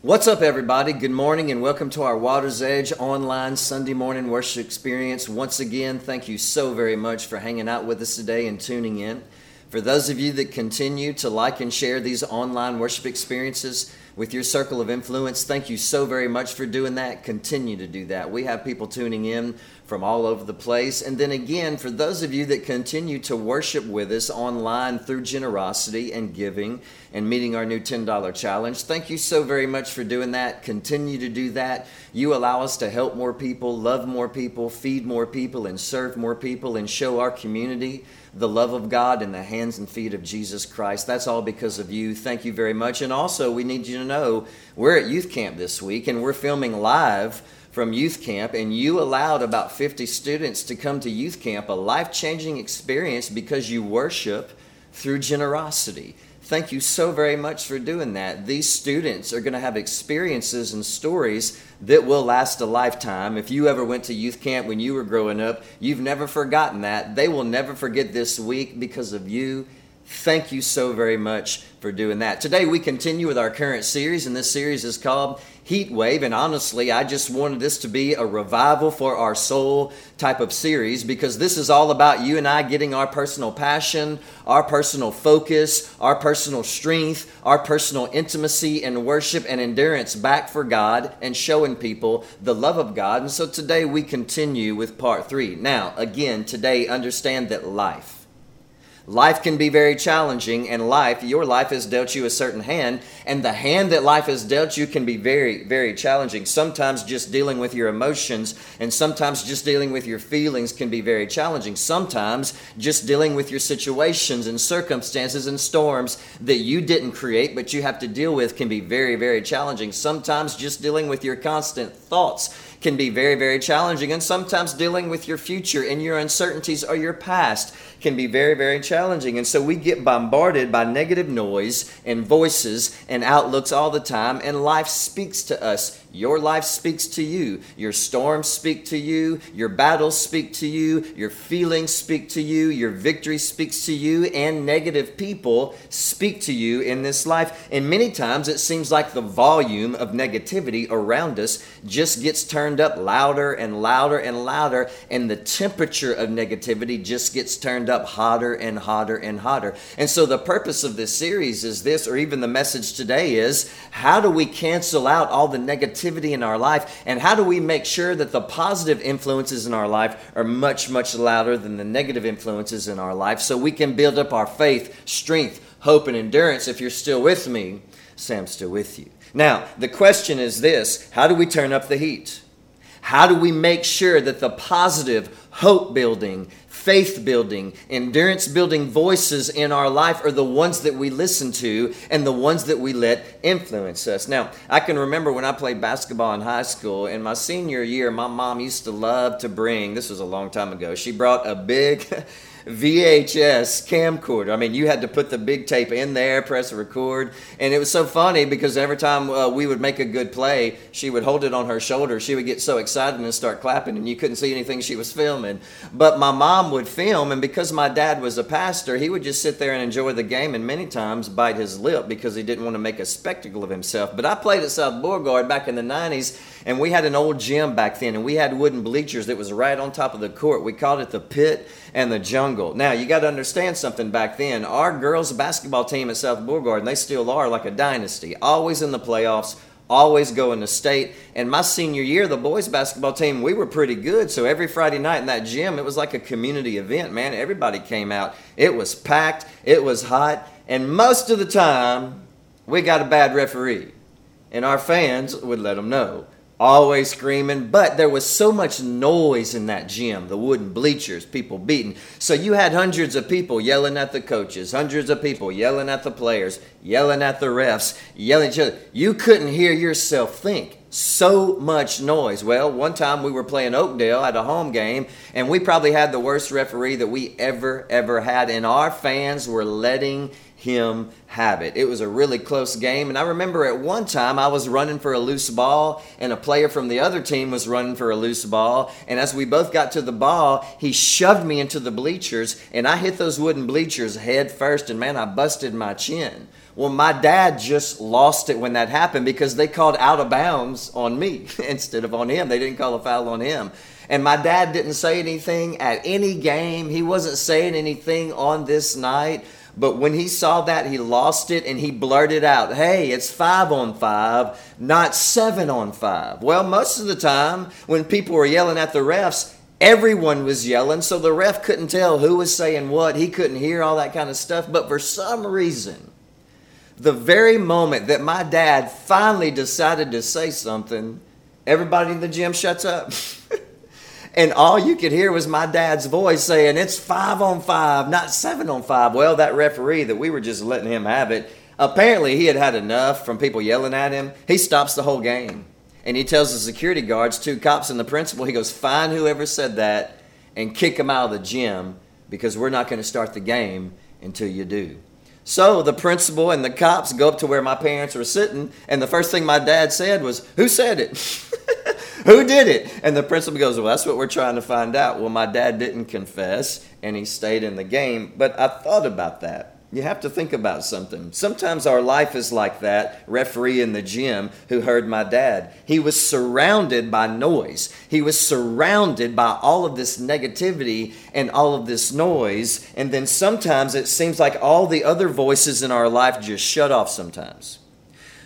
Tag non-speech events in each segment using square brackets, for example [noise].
What's up, everybody? Good morning and welcome to our Water's Edge online Sunday morning worship experience. Once again, thank you so very much for hanging out with us today and tuning in. For those of you that continue to like and share these online worship experiences with your circle of influence, thank you so very much for doing that. Continue to do that. We have people tuning in from all over the place. And then again, for those of you that continue to worship with us online through generosity and giving and meeting our new $10 challenge, thank you so very much for doing that. Continue to do that. You allow us to help more people, love more people, feed more people, and serve more people, and show our community the love of God in the hands and feet of Jesus Christ. That's all because of you. Thank you very much. And also, we need you to know we're at youth camp this week and we're filming live from youth camp, and you allowed about 50 students to come to youth camp, a life changing experience because you worship through generosity. Thank you so very much for doing that. These students are going to have experiences and stories that will last a lifetime. If you ever went to youth camp when you were growing up, you've never forgotten that. They will never forget this week because of you. Thank you so very much for doing that. Today we continue with our current series, and this series is called heat wave. And honestly, I just wanted this to be a revival for our soul type of series because this is all about you and I getting our personal passion, our personal focus, our personal strength, our personal intimacy and worship and endurance back for God and showing people the love of God. And so today we continue with part three. Now, again, today understand that life Life can be very challenging, and life, your life has dealt you a certain hand, and the hand that life has dealt you can be very, very challenging. Sometimes just dealing with your emotions, and sometimes just dealing with your feelings can be very challenging. Sometimes just dealing with your situations and circumstances and storms that you didn't create, but you have to deal with can be very, very challenging. Sometimes just dealing with your constant thoughts can be very, very challenging. And sometimes dealing with your future and your uncertainties or your past can be very, very challenging. And so we get bombarded by negative noise and voices and outlooks all the time, and life speaks to us your life speaks to you. Your storms speak to you. Your battles speak to you. Your feelings speak to you. Your victory speaks to you. And negative people speak to you in this life. And many times it seems like the volume of negativity around us just gets turned up louder and louder and louder. And the temperature of negativity just gets turned up hotter and hotter and hotter. And so the purpose of this series is this, or even the message today is how do we cancel out all the negativity? Negativity in our life? And how do we make sure that the positive influences in our life are much, much louder than the negative influences in our life so we can build up our faith, strength, hope, and endurance? If you're still with me, Sam's still with you. Now, the question is this how do we turn up the heat? How do we make sure that the positive, hope building, faith building, endurance building voices in our life are the ones that we listen to and the ones that we let influence us. Now, I can remember when I played basketball in high school, in my senior year, my mom used to love to bring, this was a long time ago, she brought a big [laughs] VHS camcorder. I mean, you had to put the big tape in there, press record, and it was so funny because every time uh, we would make a good play, she would hold it on her shoulder. She would get so excited and start clapping, and you couldn't see anything she was filming. But my mom would film, and because my dad was a pastor, he would just sit there and enjoy the game, and many times bite his lip because he didn't want to make a spectacle of himself. But I played at South Beauregard back in the 90s, and we had an old gym back then, and we had wooden bleachers that was right on top of the court. We called it the pit and the jungle. Now, you got to understand something back then. Our girls' basketball team at South Beauregard, and they still are like a dynasty, always in the playoffs, always going to state. And my senior year, the boys' basketball team, we were pretty good. So every Friday night in that gym, it was like a community event, man. Everybody came out. It was packed, it was hot, and most of the time, we got a bad referee. And our fans would let them know always screaming, but there was so much noise in that gym, the wooden bleachers, people beating. So you had hundreds of people yelling at the coaches, hundreds of people yelling at the players, yelling at the refs, yelling at each other. You couldn't hear yourself think. So much noise. Well, one time we were playing Oakdale at a home game, and we probably had the worst referee that we ever, ever had, and our fans were letting him have it. It was a really close game. And I remember at one time I was running for a loose ball, and a player from the other team was running for a loose ball. And as we both got to the ball, he shoved me into the bleachers, and I hit those wooden bleachers head first, and man, I busted my chin. Well, my dad just lost it when that happened because they called out of bounds on me [laughs] instead of on him. They didn't call a foul on him. And my dad didn't say anything at any game. He wasn't saying anything on this night. But when he saw that, he lost it and he blurted out, Hey, it's five on five, not seven on five. Well, most of the time, when people were yelling at the refs, everyone was yelling, so the ref couldn't tell who was saying what. He couldn't hear all that kind of stuff. But for some reason, the very moment that my dad finally decided to say something, everybody in the gym shuts up. [laughs] and all you could hear was my dad's voice saying, It's five on five, not seven on five. Well, that referee that we were just letting him have it, apparently he had had enough from people yelling at him. He stops the whole game. And he tells the security guards, two cops and the principal, he goes, Find whoever said that and kick him out of the gym because we're not going to start the game until you do. So the principal and the cops go up to where my parents were sitting, and the first thing my dad said was, Who said it? [laughs] Who did it? And the principal goes, Well, that's what we're trying to find out. Well, my dad didn't confess, and he stayed in the game. But I thought about that. You have to think about something. Sometimes our life is like that referee in the gym who heard my dad. He was surrounded by noise. He was surrounded by all of this negativity and all of this noise. And then sometimes it seems like all the other voices in our life just shut off sometimes.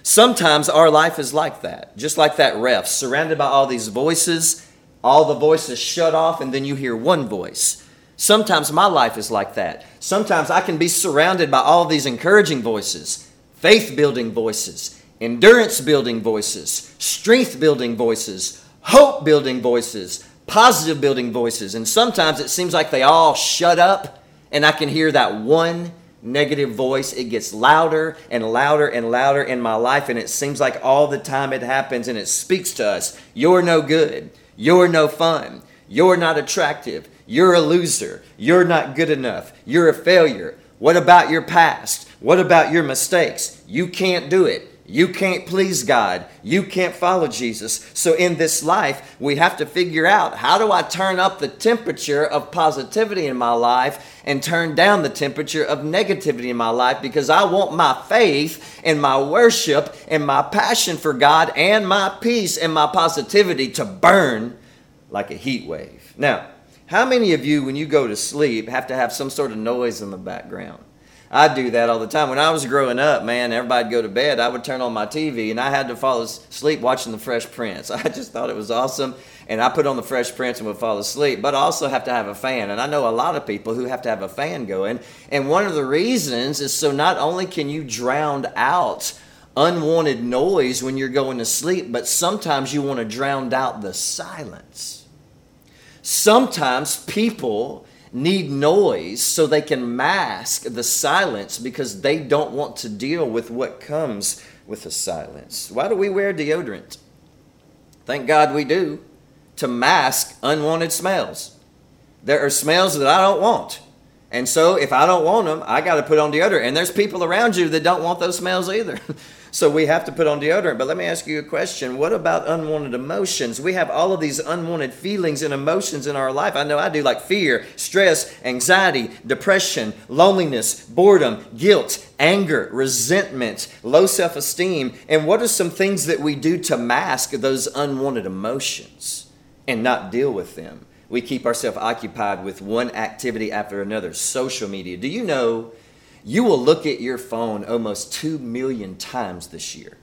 Sometimes our life is like that, just like that ref, surrounded by all these voices. All the voices shut off, and then you hear one voice. Sometimes my life is like that. Sometimes I can be surrounded by all these encouraging voices, faith building voices, endurance building voices, strength building voices, hope building voices, positive building voices. And sometimes it seems like they all shut up, and I can hear that one negative voice. It gets louder and louder and louder in my life, and it seems like all the time it happens and it speaks to us. You're no good. You're no fun. You're not attractive. You're a loser. You're not good enough. You're a failure. What about your past? What about your mistakes? You can't do it. You can't please God. You can't follow Jesus. So, in this life, we have to figure out how do I turn up the temperature of positivity in my life and turn down the temperature of negativity in my life because I want my faith and my worship and my passion for God and my peace and my positivity to burn like a heat wave. Now, how many of you, when you go to sleep, have to have some sort of noise in the background? I do that all the time. When I was growing up, man, everybody'd go to bed. I would turn on my TV and I had to fall asleep watching The Fresh Prince. [laughs] I just thought it was awesome. And I put on The Fresh Prince and would fall asleep. But I also have to have a fan. And I know a lot of people who have to have a fan going. And one of the reasons is so not only can you drown out unwanted noise when you're going to sleep, but sometimes you want to drown out the silence. Sometimes people need noise so they can mask the silence because they don't want to deal with what comes with the silence. Why do we wear deodorant? Thank God we do to mask unwanted smells. There are smells that I don't want. And so if I don't want them, I got to put on deodorant. And there's people around you that don't want those smells either. [laughs] so we have to put on deodorant. But let me ask you a question. What about unwanted emotions? We have all of these unwanted feelings and emotions in our life. I know I do, like fear, stress, anxiety, depression, loneliness, boredom, guilt, anger, resentment, low self esteem. And what are some things that we do to mask those unwanted emotions and not deal with them? We keep ourselves occupied with one activity after another. Social media. Do you know you will look at your phone almost 2 million times this year?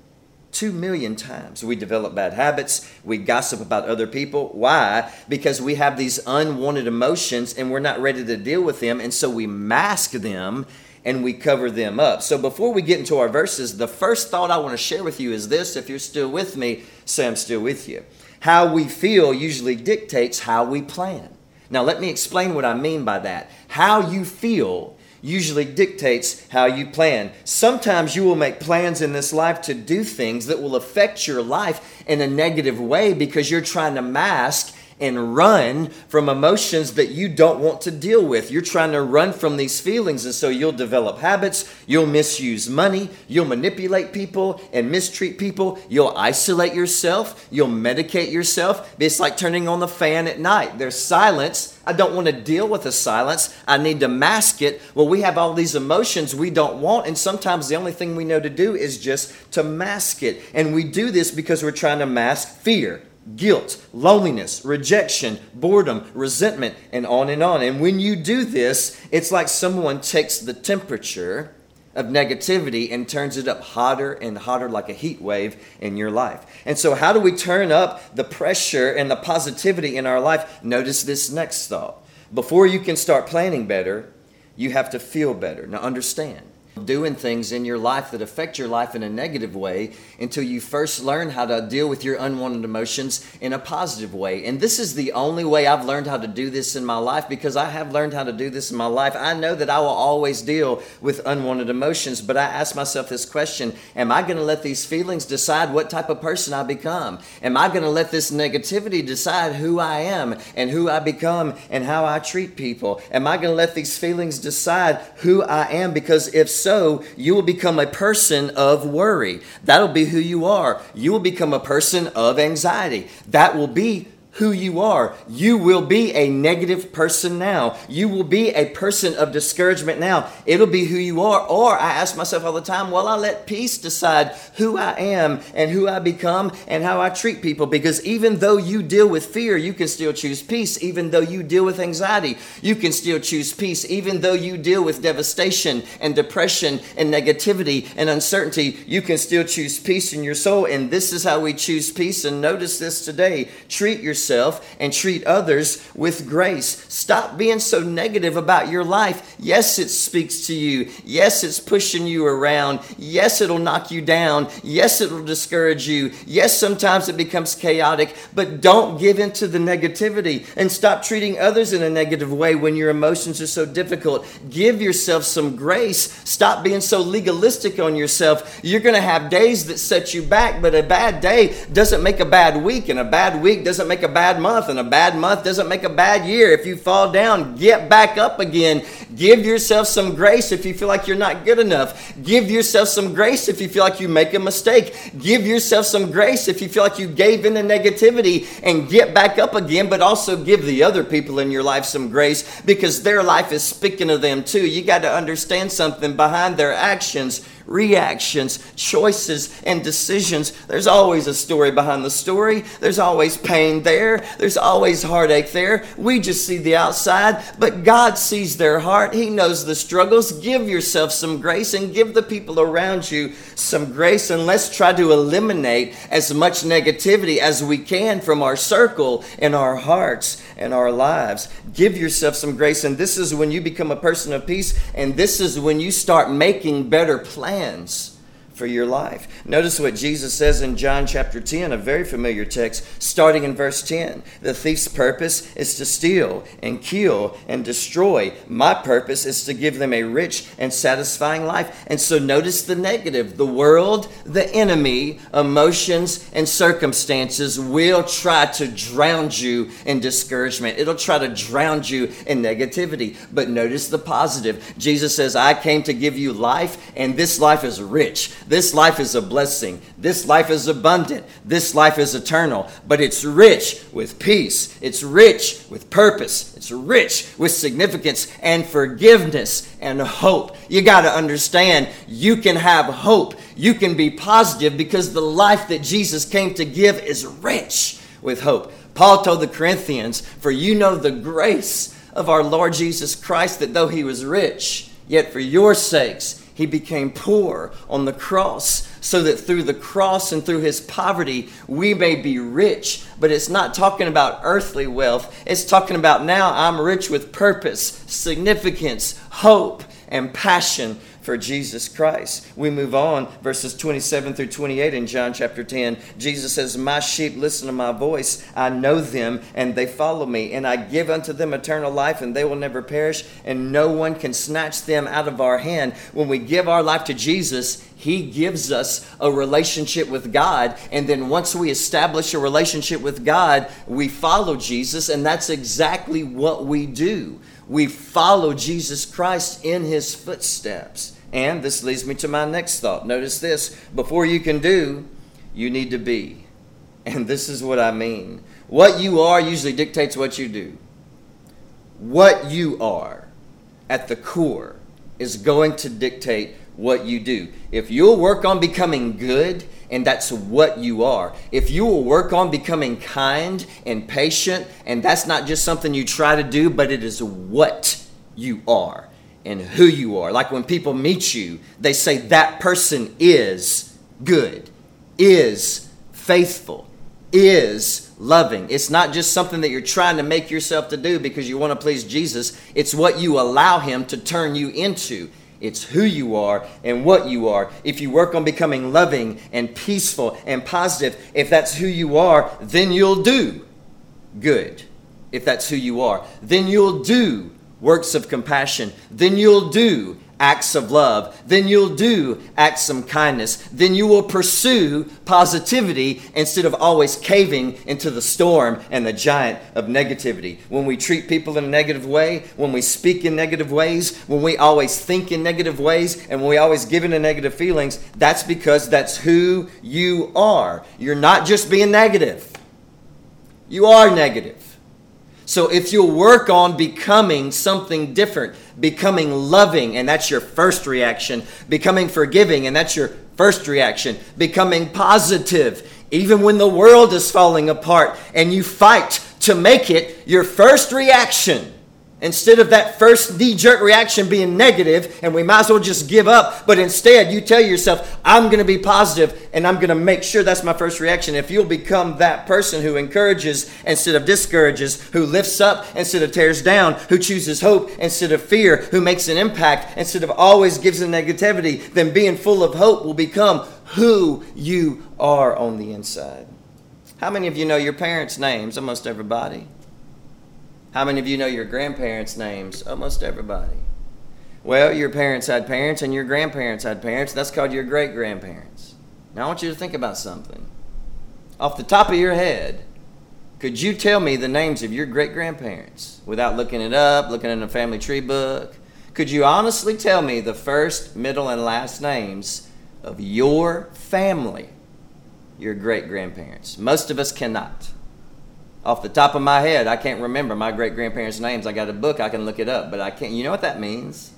2 million times. We develop bad habits. We gossip about other people. Why? Because we have these unwanted emotions and we're not ready to deal with them. And so we mask them and we cover them up. So before we get into our verses, the first thought I want to share with you is this. If you're still with me, say I'm still with you. How we feel usually dictates how we plan. Now, let me explain what I mean by that. How you feel usually dictates how you plan. Sometimes you will make plans in this life to do things that will affect your life in a negative way because you're trying to mask and run from emotions that you don't want to deal with. You're trying to run from these feelings, and so you'll develop habits, you'll misuse money, you'll manipulate people and mistreat people, you'll isolate yourself, you'll medicate yourself. It's like turning on the fan at night. There's silence. I don't want to deal with the silence. I need to mask it. Well, we have all these emotions we don't want, and sometimes the only thing we know to do is just to mask it. And we do this because we're trying to mask fear guilt, loneliness, rejection, boredom, resentment, and on and on. And when you do this, it's like someone takes the temperature of negativity and turns it up hotter and hotter like a heat wave in your life. And so, how do we turn up the pressure and the positivity in our life? Notice this next thought. Before you can start planning better, you have to feel better. Now, understand doing things in your life that affect your life in a negative way until you first learn how to deal with your unwanted emotions in a positive way. And this is the only way I've learned how to do this in my life because I have learned how to do this in my life. I know that I will always deal with unwanted emotions, but I ask myself this question Am I going to let these feelings decide what type of person I become? Am I going to let this negativity decide who I am and who I become and how I treat people? Am I going to let these feelings decide who I am? Because if so, so, you will become a person of worry. That'll be who you are. You will become a person of anxiety. That will be who you are. You will be a negative person now. You will be a person of discouragement now. It'll be who you are. Or I ask myself all the time, well, I let peace decide who I am and who I become and how I treat people. Because even though you deal with fear, you can still choose peace. Even though you deal with anxiety, you can still choose peace. Even though you deal with devastation and depression and negativity and uncertainty, you can still choose peace in your soul. And this is how we choose peace. And notice this today treat yourself yourself and treat others with grace. Stop being so negative about your life. Yes, it speaks to you. Yes, it's pushing you around. Yes, it'll knock you down. Yes, it'll discourage you. Yes, sometimes it becomes chaotic, but don't give into the negativity and stop treating others in a negative way when your emotions are so difficult. Give yourself some grace. Stop being so legalistic on yourself. You're going to have days that set you back, but a bad day doesn't make a bad week, and a bad week doesn't make a bad month, and a bad month doesn't make a bad year. If you fall down, get back up again. Give yourself some grace if you feel like you're not good enough. Give yourself some grace if you feel like you make a mistake. Give yourself some grace if you feel like you gave in to negativity and get back up again, but also give the other people in your life some grace because their life is speaking of them too. You got to understand something behind their actions reactions, choices, and decisions. There's always a story behind the story. There's always pain there. There's always heartache there. We just see the outside, but God sees their heart. He knows the struggles. Give yourself some grace and give the people around you some grace, and let's try to eliminate as much negativity as we can from our circle and our hearts and our lives. Give yourself some grace, and this is when you become a person of peace, and this is when you start making better plans plans for your life. Notice what Jesus says in John chapter 10, a very familiar text, starting in verse 10. The thief's purpose is to steal and kill and destroy. My purpose is to give them a rich and satisfying life. And so notice the negative. The world, the enemy, emotions, and circumstances will try to drown you in discouragement. It'll try to drown you in negativity. But notice the positive. Jesus says, I came to give you life, and this life is rich. This life is a blessing. This life is abundant. This life is eternal. But it's rich with peace. It's rich with purpose. It's rich with significance and forgiveness and hope. You got to understand you can have hope. You can be positive because the life that Jesus came to give is rich with hope. Paul told the Corinthians, For you know the grace of our Lord Jesus Christ, that though he was rich, yet for your sakes he became poor on the cross so that through the cross and through his poverty we may be rich. But it's not talking about earthly wealth, it's talking about now I'm rich with purpose, significance, hope, and passion. For Jesus Christ. We move on, verses 27 through 28 in John chapter 10. Jesus says, My sheep listen to my voice. I know them, and they follow me. And I give unto them eternal life, and they will never perish, and no one can snatch them out of our hand. When we give our life to Jesus, he gives us a relationship with God. And then once we establish a relationship with God, we follow Jesus. And that's exactly what we do. We follow Jesus Christ in his footsteps. And this leads me to my next thought. Notice this before you can do, you need to be. And this is what I mean. What you are usually dictates what you do. What you are at the core is going to dictate what you do. If you'll work on becoming good, and that's what you are. If you will work on becoming kind and patient, and that's not just something you try to do, but it is what you are and who you are. Like when people meet you, they say that person is good, is faithful, is loving. It's not just something that you're trying to make yourself to do because you want to please Jesus. It's what you allow him to turn you into. It's who you are and what you are. If you work on becoming loving and peaceful and positive, if that's who you are, then you'll do good. If that's who you are, then you'll do works of compassion. Then you'll do acts of love. Then you'll do acts of kindness. Then you will pursue positivity instead of always caving into the storm and the giant of negativity. When we treat people in a negative way, when we speak in negative ways, when we always think in negative ways, and when we always give into negative feelings, that's because that's who you are. You're not just being negative, you are negative. So if you'll work on becoming something different, becoming loving, and that's your first reaction, becoming forgiving, and that's your first reaction, becoming positive, even when the world is falling apart and you fight to make it your first reaction Instead of that first knee jerk reaction being negative and we might as well just give up, but instead you tell yourself, I'm going to be positive and I'm going to make sure that's my first reaction. If you'll become that person who encourages instead of discourages, who lifts up instead of tears down, who chooses hope instead of fear, who makes an impact instead of always gives a negativity, then being full of hope will become who you are on the inside. How many of you know your parents' names? Almost everybody. How many of you know your grandparents' names? Almost everybody. Well, your parents had parents and your grandparents had parents. That's called your great grandparents. Now, I want you to think about something. Off the top of your head, could you tell me the names of your great grandparents without looking it up, looking in a family tree book? Could you honestly tell me the first, middle, and last names of your family, your great grandparents? Most of us cannot. Off the top of my head, I can't remember my great grandparents' names. I got a book, I can look it up, but I can't. You know what that means?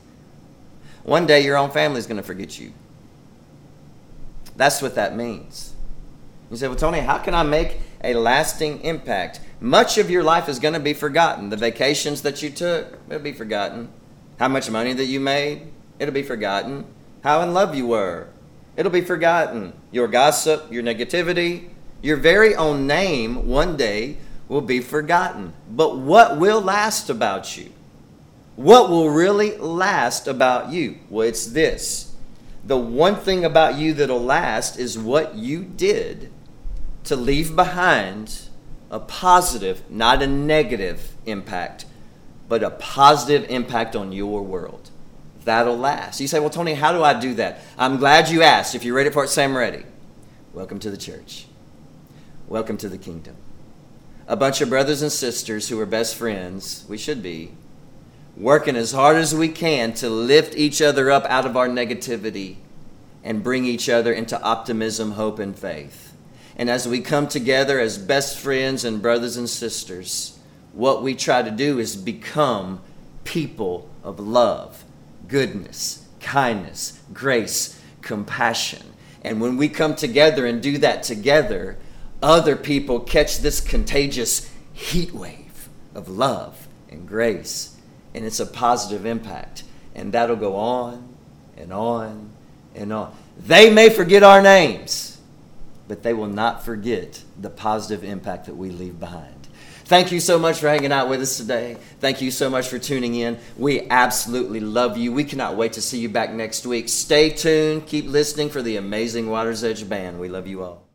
One day your own family is going to forget you. That's what that means. You say, Well, Tony, how can I make a lasting impact? Much of your life is going to be forgotten. The vacations that you took, it'll be forgotten. How much money that you made, it'll be forgotten. How in love you were, it'll be forgotten. Your gossip, your negativity, your very own name one day will be forgotten. But what will last about you? What will really last about you? Well, it's this. The one thing about you that'll last is what you did to leave behind a positive, not a negative impact, but a positive impact on your world. That'll last. You say, Well, Tony, how do I do that? I'm glad you asked. If you're ready for it, say I'm ready. Welcome to the church. Welcome to the kingdom a bunch of brothers and sisters who are best friends, we should be, working as hard as we can to lift each other up out of our negativity and bring each other into optimism, hope, and faith. And as we come together as best friends and brothers and sisters, what we try to do is become people of love, goodness, kindness, grace, compassion. And when we come together and do that together, other people catch this contagious heat wave of love and grace, and it's a positive impact. And that'll go on and on and on. They may forget our names, but they will not forget the positive impact that we leave behind. Thank you so much for hanging out with us today. Thank you so much for tuning in. We absolutely love you. We cannot wait to see you back next week. Stay tuned. Keep listening for the amazing Water's Edge Band. We love you all.